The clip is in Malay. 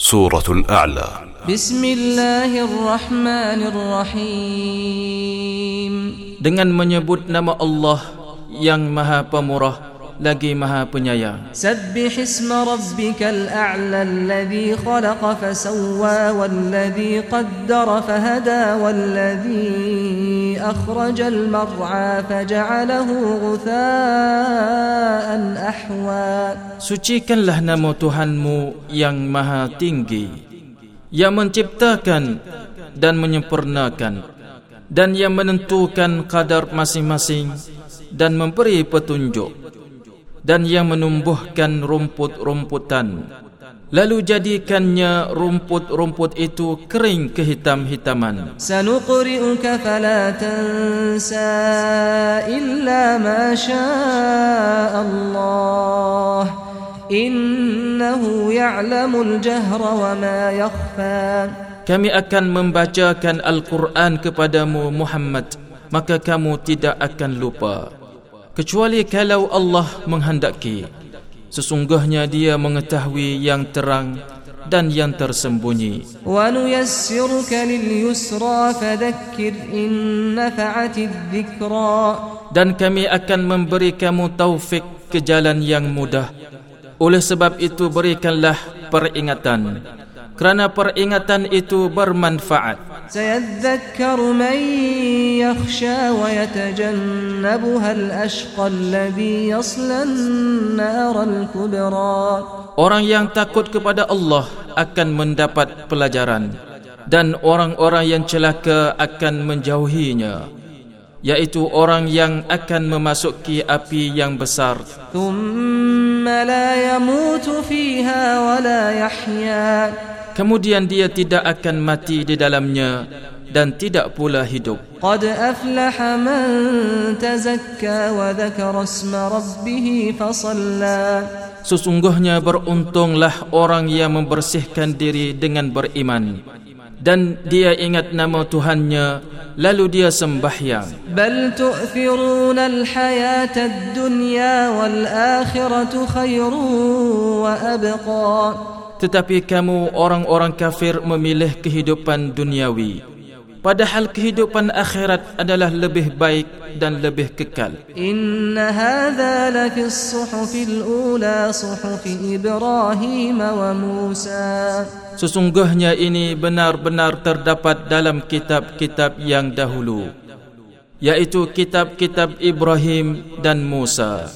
سورة الأعلى بسم الله الرحمن الرحيم dengan menyebut nama Allah yang Maha Pemurah lagi Maha Penyayang. Sabbih isma rabbikal a'la alladhi khalaqa fa sawwa walladhi qaddara fa hada walladhi akhrajal mar'a fa ja'alahu ghutha'an ahwa. Sucikanlah nama Tuhanmu yang Maha Tinggi yang menciptakan dan menyempurnakan dan yang menentukan kadar masing-masing dan memberi petunjuk dan yang menumbuhkan rumput-rumputan. Lalu jadikannya rumput-rumput itu kering kehitam-hitaman. Sanuqri'uka fala tansa illa ma Allah. Innahu ya'lamul jahra wa ma yakhfa. Kami akan membacakan Al-Quran kepadamu Muhammad. Maka kamu tidak akan lupa kecuali kalau Allah menghendaki. Sesungguhnya dia mengetahui yang terang dan yang tersembunyi. Dan kami akan memberi kamu taufik ke jalan yang mudah. Oleh sebab itu berikanlah peringatan. Kerana peringatan itu bermanfaat. سيذكر من يخشى ويتجنبها الأشقى الذي يصلى النار الكبرى Orang yang takut kepada Allah akan mendapat pelajaran dan orang-orang yang celaka akan menjauhinya yaitu orang yang akan memasuki api yang besar ثم لا يموت فيها ولا يحيا kemudian dia tidak akan mati di dalamnya dan tidak pula hidup. Qad aflaha man tazakka wa dzakara isma rabbih fa shalla. Sesungguhnya beruntunglah orang yang membersihkan diri dengan beriman dan dia ingat nama Tuhannya lalu dia sembahyang. Bal tu'thiruna al-hayata ad-dunya wal-akhiratu khairun wa abqa tetapi kamu orang-orang kafir memilih kehidupan duniawi. Padahal kehidupan akhirat adalah lebih baik dan lebih kekal. inna hadza la fi as-suhufil ula suhufi ibrahim wa musa sesungguhnya ini benar-benar terdapat dalam kitab-kitab yang dahulu yaitu kitab-kitab Ibrahim dan Musa.